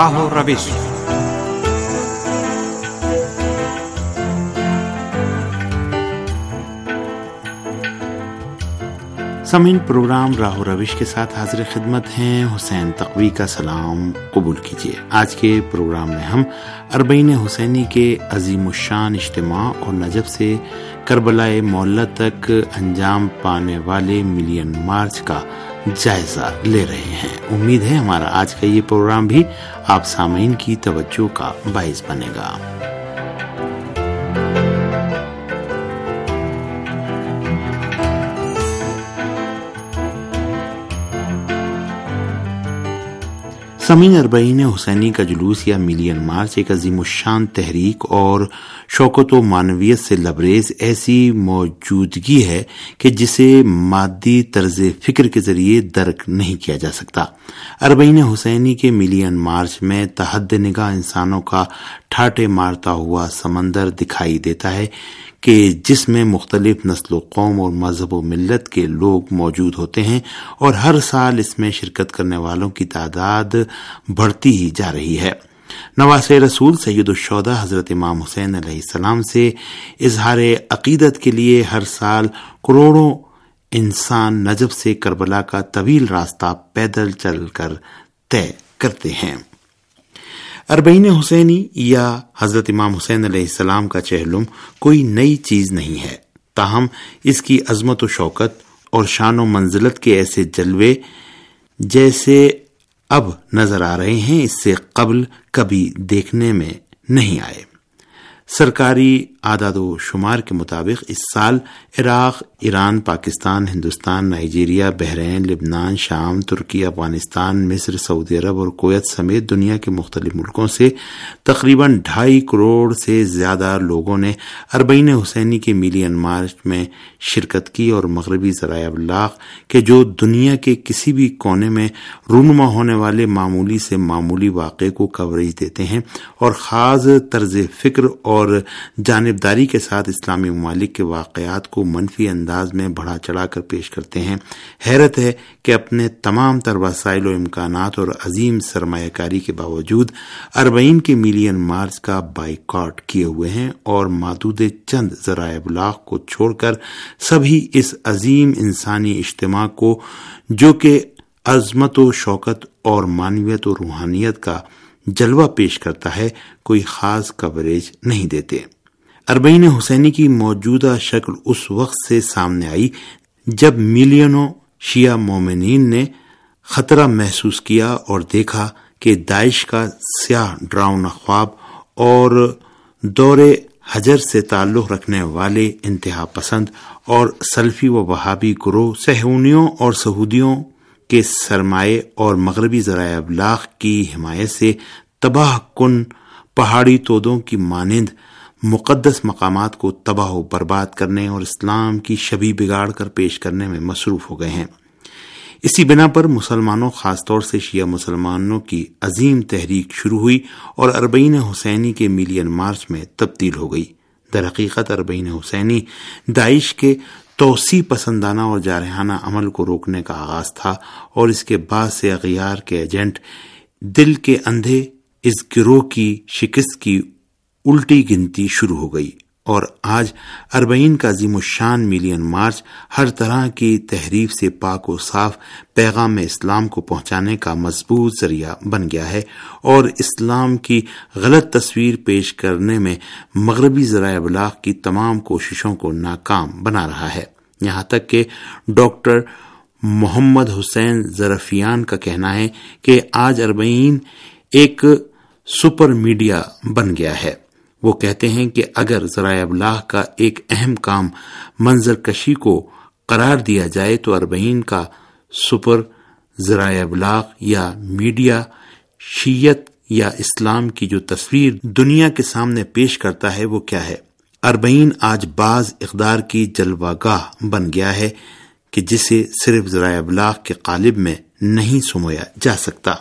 راہ روش سمین پروگرام راہ و روش کے ساتھ حاضر خدمت ہیں حسین تقوی کا سلام قبول کیجیے۔ آج کے پروگرام میں ہم اربعین حسینی کے عظیم الشان اجتماع اور نجب سے کربلائے مولا تک انجام پانے والے ملین مارچ کا جائزہ لے رہے ہیں۔ امید ہے ہمارا آج کا یہ پروگرام بھی آپ سامعین کی توجہ کا باعث بنے گا۔ سمین اربعین حسینی کا جلوس یا ملین مارچ ایک عظیم الشان تحریک اور شوکت و معنویت سے لبریز ایسی موجودگی ہے کہ جسے مادی طرز فکر کے ذریعے درک نہیں کیا جا سکتا۔ اربعین حسینی کے ملین مارچ میں تحد نگاہ انسانوں کا ٹھاٹے مارتا ہوا سمندر دکھائی دیتا ہے۔ کہ جس میں مختلف نسل و قوم اور مذہب و ملت کے لوگ موجود ہوتے ہیں اور ہر سال اس میں شرکت کرنے والوں کی تعداد بڑھتی ہی جا رہی ہے۔ نواز رسول سید الشودہ حضرت امام حسین علیہ السلام سے اظہار عقیدت کے لیے ہر سال کروڑوں انسان نجب سے کربلا کا طویل راستہ پیدل چل کر طے کرتے ہیں۔ اربعین حسینی یا حضرت امام حسین علیہ السلام کا چہلم کوئی نئی چیز نہیں ہے۔ تاہم، اس کی عظمت و شوکت اور شان و منزلت کے ایسے جلوے جیسے اب نظر آ رہے ہیں، اس سے قبل کبھی دیکھنے میں نہیں آئے۔ سرکاری اعداد و شمار کے مطابق اس سال Iraq, Iran, Pakistan, Hindustan, Nigeria, Bahrain, لبنان، شام، ترکی، افغانستان، مصر، سعودی عرب اور کویت سمیت دنیا کے مختلف ملکوں سے تقریباً ڈھائی کروڑ سے زیادہ لوگوں نے اربعین حسینی کے ملین مارچ میں شرکت کی اور مغربی ذرائع ابلاغ کے جو دنیا کے کسی بھی کونے میں رونما ہونے والے معمولی سے معمولی واقعے کو کوریج دیتے ہیں اور خاص طرز فکر اور جانبداری کے ساتھ اسلامی ممالک کے واقعات کو منفی انداز میں بڑھا چڑھا کر پیش کرتے ہیں۔ حیرت ہے کہ اپنے تمام تر وسائل و امکانات اور عظیم سرمایہ کاری کے باوجود اربعین کے ملین مارچ کا بائیکاٹ کیے ہوئے ہیں اور مادود چند ذرائع ابلاغ کو چھوڑ کر سبھی اس عظیم انسانی اجتماع کو جو کہ عظمت و شوکت اور معنویت و روحانیت کا جلوہ پیش کرتا ہے، کوئی خاص کوریج نہیں دیتے۔ اربعین حسینی کی موجودہ شکل اس وقت سے سامنے آئی جب ملینوں شیعہ مومنین نے خطرہ محسوس کیا اور دیکھا کہ داعش کا سیاہ ڈراؤن خواب اور دور حجر سے تعلق رکھنے والے انتہا پسند اور سلفی و وہابی گروہ سہونیوں اور سہودیوں کے سرمایہ اور مغربی ذرائع ابلاغ کی حمایت سے تباہ کن پہاڑی تودوں کی مانند مقدس مقامات کو تباہ و برباد کرنے اور اسلام کی شبی بگاڑ کر پیش کرنے میں مصروف ہو گئے ہیں۔ اسی بنا پر مسلمانوں، خاص طور سے شیعہ مسلمانوں کی عظیم تحریک شروع ہوئی اور اربعین حسینی کے ملین مارچ میں تبدیل ہو گئی۔ در حقیقت اربعین حسینی داعش کے توسیع پسندانہ اور جارحانہ عمل کو روکنے کا آغاز تھا اور اس کے بعد سے اغیار کے ایجنٹ دل کے اندھے اس گروہ کی شکست کی الٹی گنتی شروع ہو گئی اور آج اربعین کا عظیم الشان ملین مارچ ہر طرح کی تحریف سے پاک و صاف پیغام اسلام کو پہنچانے کا مضبوط ذریعہ بن گیا ہے اور اسلام کی غلط تصویر پیش کرنے میں مغربی ذرائع ابلاغ کی تمام کوششوں کو ناکام بنا رہا ہے۔ یہاں تک کہ ڈاکٹر محمد حسین ذرفیان کا کہنا ہے کہ آج اربعین ایک سپر میڈیا بن گیا ہے۔ وہ کہتے ہیں کہ اگر ذرائع ابلاغ کا ایک اہم کام منظر کشی کو قرار دیا جائے تو اربعین کا سپر ذرائع ابلاغ یا میڈیا شیت یا اسلام کی جو تصویر دنیا کے سامنے پیش کرتا ہے وہ کیا ہے؟ اربعین آج بعض اقدار کی جلوہ گاہ بن گیا ہے کہ جسے صرف ذرائع ابلاغ کے قالب میں نہیں سمویا جا سکتا۔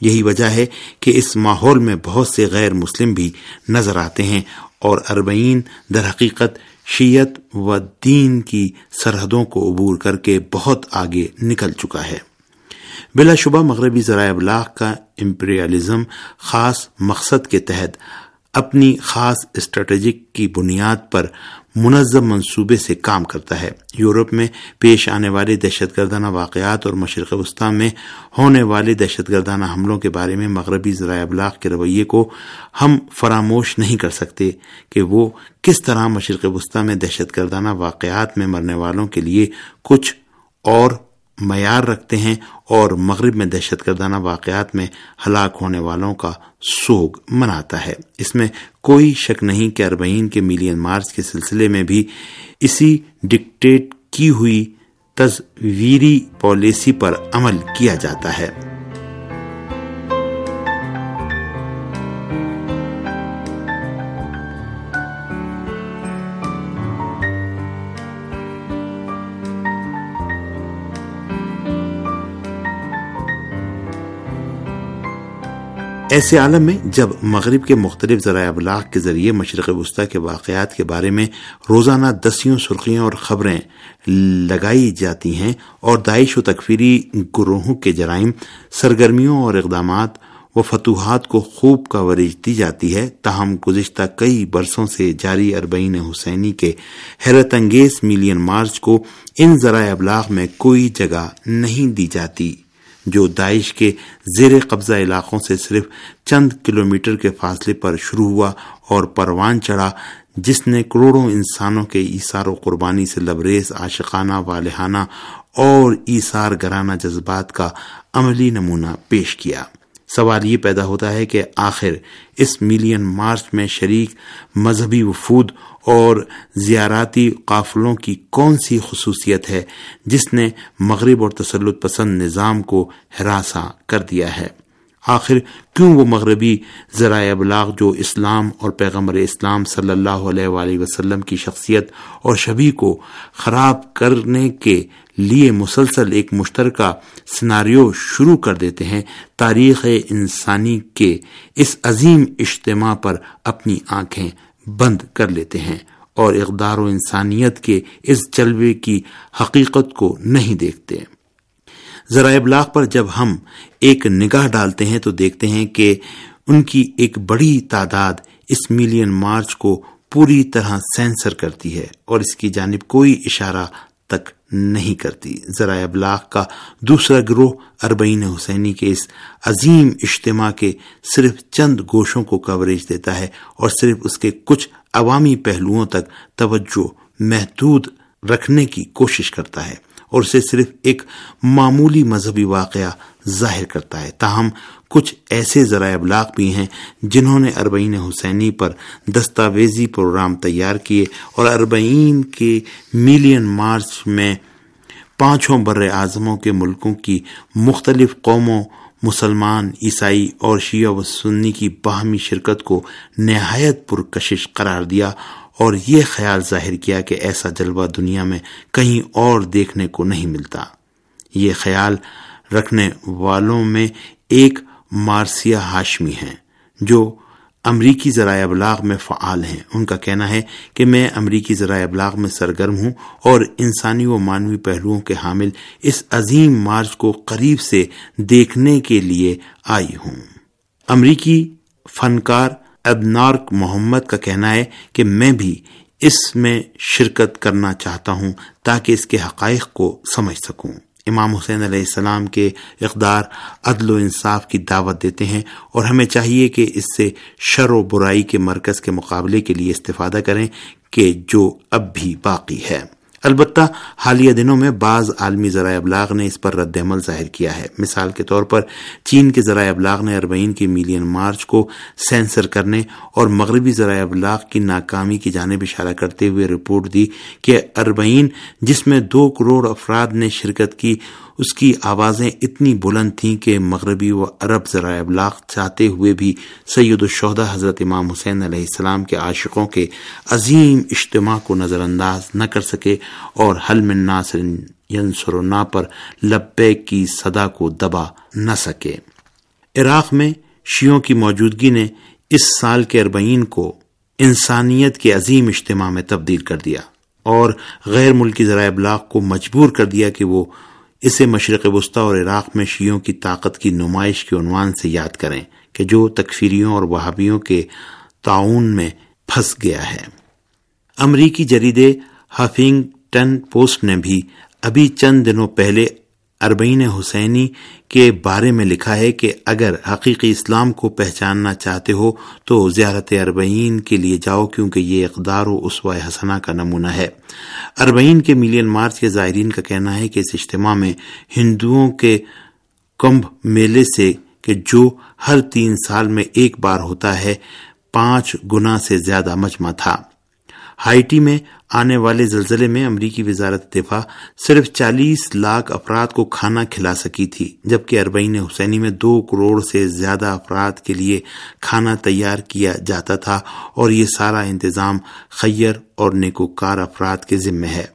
یہی وجہ ہے کہ اس ماحول میں بہت سے غیر مسلم بھی نظر آتے ہیں اور اربعین در حقیقت شیت دین کی سرحدوں کو عبور کر کے بہت آگے نکل چکا ہے۔ بلا شبہ مغربی ذرائع ابلاغ کا امپریالزم خاص مقصد کے تحت اپنی خاص اسٹریٹجک کی بنیاد پر منظم منصوبے سے کام کرتا ہے۔ یورپ میں پیش آنے والے دہشت گردانہ واقعات اور مشرق وسطی میں ہونے والے دہشت گردانہ حملوں کے بارے میں مغربی ذرائع ابلاغ کے رویے کو ہم فراموش نہیں کر سکتے کہ وہ کس طرح مشرق وسطی میں دہشت گردانہ واقعات میں مرنے والوں کے لیے کچھ اور معیار رکھتے ہیں اور مغرب میں دہشت گردانہ واقعات میں ہلاک ہونے والوں کا سوگ مناتا ہے۔ اس میں کوئی شک نہیں کہ اربعین کے ملین مارچ کے سلسلے میں بھی اسی ڈکٹیٹ کی ہوئی تصویری پالیسی پر عمل کیا جاتا ہے۔ ایسے عالم میں جب مغرب کے مختلف ذرائع ابلاغ کے ذریعے مشرق وسطی کے واقعات کے بارے میں روزانہ دسیوں سرخیاں اور خبریں لگائی جاتی ہیں اور داعش و تکفیری گروہوں کے جرائم، سرگرمیوں اور اقدامات و فتوحات کو خوب کوریج دی جاتی ہے، تاہم گزشتہ کئی برسوں سے جاری اربعین حسینی کے حیرت انگیز ملین مارچ کو ان ذرائع ابلاغ میں کوئی جگہ نہیں دی جاتی۔ جو داعش کے زیر قبضہ علاقوں سے صرف چند کلومیٹر کے فاصلے پر شروع ہوا اور پروان چڑھا، جس نے کروڑوں انسانوں کے ایسار و قربانی سے لبریز، عاشقانہ والہانہ اور ایسار گرانہ جذبات کا عملی نمونہ پیش کیا۔ سوال یہ پیدا ہوتا ہے کہ آخر اس ملین مارچ میں شریک مذہبی وفود اور زیاراتی قافلوں کی کون سی خصوصیت ہے جس نے مغرب اور تسلط پسند نظام کو ہراساں کر دیا ہے؟ آخر کیوں وہ مغربی ذرائع ابلاغ جو اسلام اور پیغمبر اسلام صلی اللہ علیہ وآلہ وسلم کی شخصیت اور شبی کو خراب کرنے کے لیے مسلسل ایک مشترکہ سناریو شروع کر دیتے ہیں، تاریخ انسانی کے اس عظیم اجتماع پر اپنی آنکھیں بند کر لیتے ہیں اور اقدار و انسانیت کے اس جلوے کی حقیقت کو نہیں دیکھتے۔ ذرائع ابلاغ پر جب ہم ایک نگاہ ڈالتے ہیں تو دیکھتے ہیں کہ ان کی ایک بڑی تعداد اس ملین مارچ کو پوری طرح سینسر کرتی ہے اور اس کی جانب کوئی اشارہ تک نہیں کرتی۔ ذرائع ابلاغ کا دوسرا گروہ اربعین حسینی کے اس عظیم اجتماع کے صرف چند گوشوں کو کوریج دیتا ہے اور صرف اس کے کچھ عوامی پہلوؤں تک توجہ محدود رکھنے کی کوشش کرتا ہے اور اسے صرف ایک معمولی مذہبی واقعہ ظاہر کرتا ہے۔ تاہم کچھ ایسے ذرائع ابلاغ بھی ہیں جنہوں نے اربعین حسینی پر دستاویزی پروگرام تیار کیے اور اربعین کے ملین مارچ میں پانچوں بر اعظموں کے ملکوں کی مختلف قوموں، مسلمان، عیسائی اور شیعہ و سنی کی باہمی شرکت کو نہایت پرکشش قرار دیا اور یہ خیال ظاہر کیا کہ ایسا جلوہ دنیا میں کہیں اور دیکھنے کو نہیں ملتا۔ یہ خیال رکھنے والوں میں ایک مارسیا ہاشمی ہیں، جو امریکی ذرائع ابلاغ میں فعال ہیں۔ ان کا کہنا ہے کہ میں امریکی ذرائع ابلاغ میں سرگرم ہوں اور انسانی و مانوی پہلوؤں کے حامل اس عظیم مارچ کو قریب سے دیکھنے کے لیے آئی ہوں۔ امریکی فنکار ابنارک محمد کا کہنا ہے کہ میں بھی اس میں شرکت کرنا چاہتا ہوں تاکہ اس کے حقائق کو سمجھ سکوں۔ امام حسین علیہ السلام کے اقدار عدل و انصاف کی دعوت دیتے ہیں اور ہمیں چاہیے کہ اس سے شر و برائی کے مرکز کے مقابلے کے لیے استفادہ کریں کہ جو اب بھی باقی ہے۔ البتہ حالیہ دنوں میں بعض عالمی ذرائع ابلاغ نے اس پر رد عمل ظاہر کیا ہے۔ مثال کے طور پر، چین کے ذرائع ابلاغ نے اربعین کی ملین مارچ کو سینسر کرنے اور مغربی ذرائع ابلاغ کی ناکامی کی جانب اشارہ کرتے ہوئے رپورٹ دی کہ اربعین، جس میں دو کروڑ افراد نے شرکت کی، اس کی آوازیں اتنی بلند تھیں کہ مغربی و عرب ذرائع ابلاغ چاہتے ہوئے بھی سید الشہدہ حضرت امام حسین علیہ السلام کے عاشقوں کے عظیم اجتماع کو نظر انداز نہ کر سکے اور حل من ناصر ینصر نا پر لبے کی صدا کو دبا نہ سکے۔ عراق میں شیوں کی موجودگی نے اس سال کے اربعین کو انسانیت کے عظیم اجتماع میں تبدیل کر دیا اور غیر ملکی ذرائع ابلاغ کو مجبور کر دیا کہ وہ اسے مشرق وسطی اور عراق میں شیعوں کی طاقت کی نمائش کے عنوان سے یاد کریں کہ جو تکفیریوں اور وہابیوں کے تعاون میں پھنس گیا ہے۔ امریکی جریدے ہفنگ ہفنگٹن پوسٹ نے بھی ابھی چند دنوں پہلے اربعین حسینی کے بارے میں لکھا ہے کہ اگر حقیقی اسلام کو پہچاننا چاہتے ہو تو زیارت اربعین کے لیے جاؤ کیونکہ یہ اقدار و اسوائے حسنہ کا نمونہ ہے۔ اربعین کے ملین مارچ کے زائرین کا کہنا ہے کہ اس اجتماع میں ہندوؤں کے کمبھ میلے سے کہ جو ہر تین سال میں ایک بار ہوتا ہے، پانچ گنا سے زیادہ مجمع تھا۔ ہائٹی میں آنے والے زلزلے میں امریکی وزارت دفاع صرف چالیس لاکھ افراد کو کھانا کھلا سکی تھی، جبکہ اربعین حسینی میں دو کروڑ سے زیادہ افراد کے لیے کھانا تیار کیا جاتا تھا اور یہ سارا انتظام خیر اور نیکوکار افراد کے ذمے ہے۔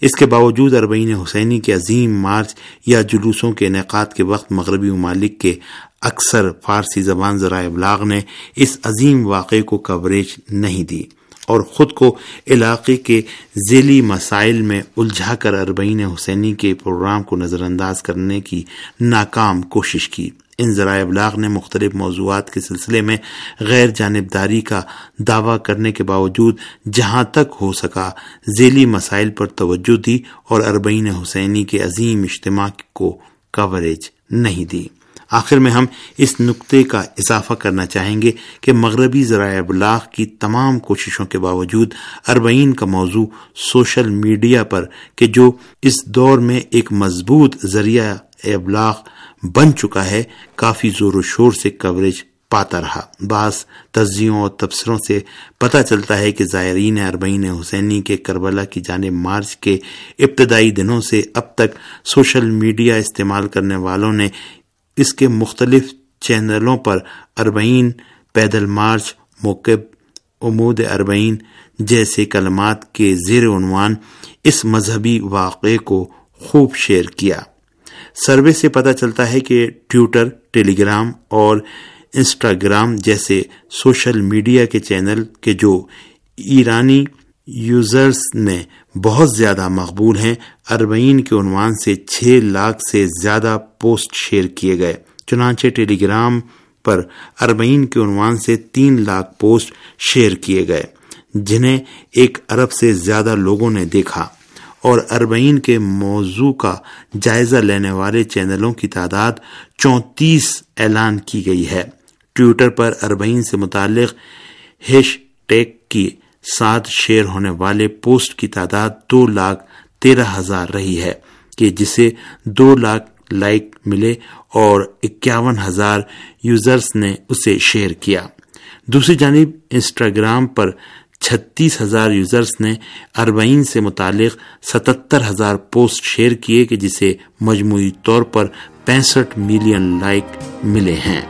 اس کے باوجود اربعین حسینی کے عظیم مارچ یا جلوسوں کے انعقاد کے وقت مغربی ممالک کے اکثر فارسی زبان ذرائع ابلاغ نے اس عظیم واقعے کو کوریج نہیں دی۔ اور خود کو علاقے کے ذیلی مسائل میں الجھا کر اربعین حسینی کے پروگرام کو نظر انداز کرنے کی ناکام کوشش کی۔ ان ذرائع ابلاغ نے مختلف موضوعات کے سلسلے میں غیر جانبداری کا دعویٰ کرنے کے باوجود جہاں تک ہو سکا ذیلی مسائل پر توجہ دی اور اربعین حسینی کے عظیم اجتماع کو کوریج نہیں دی۔ آخر میں ہم اس نقطے کا اضافہ کرنا چاہیں گے کہ مغربی ذرائع ابلاغ کی تمام کوششوں کے باوجود اربعین کا موضوع سوشل میڈیا پر کہ جو اس دور میں ایک مضبوط ذریعہ ابلاغ بن چکا ہے، کافی زور و شور سے کوریج پاتا رہا۔ بعض تجزیوں اور تبصروں سے پتہ چلتا ہے کہ زائرین اربعین حسینی کے کربلا کی جانب مارچ کے ابتدائی دنوں سے اب تک سوشل میڈیا استعمال کرنے والوں نے اس کے مختلف چینلوں پر اربعین پیدل مارچ موقب امود اربعین جیسے کلمات کے زیر عنوان اس مذہبی واقعے کو خوب شیئر کیا۔ سروے سے پتہ چلتا ہے کہ ٹویٹر ٹیلی گرام اور انسٹاگرام جیسے سوشل میڈیا کے چینل کے جو ایرانی یوزرز نے بہت زیادہ مقبول ہیں، اربعین کے عنوان سے چھ لاکھ سے زیادہ پوسٹ شیئر کیے گئے۔ چنانچہ ٹیلی گرام پر اربعین کے عنوان سے تین لاکھ پوسٹ شیئر کیے گئے، جنہیں ایک ارب سے زیادہ لوگوں نے دیکھا۔ اور اربعین کے موضوع کا جائزہ لینے والے چینلوں کی تعداد چونتیس اعلان کی گئی ہے۔ ٹویٹر پر اربعین سے متعلق ہیش ٹیگ کی ساتھ شیئر ہونے والے پوسٹ کی تعداد دو لاکھ تیرہ ہزار رہی ہے، کہ جسے دو لاکھ لائک ملے اور اکیاون ہزار یوزرز نے اسے شیئر کیا۔ دوسری جانب، انسٹاگرام پر چھتیس ہزار یوزرز نے اربعین سے متعلق ستتر ہزار پوسٹ شیئر کیے، کہ جسے مجموعی طور پر پینسٹھ ملین لائک ملے ہیں۔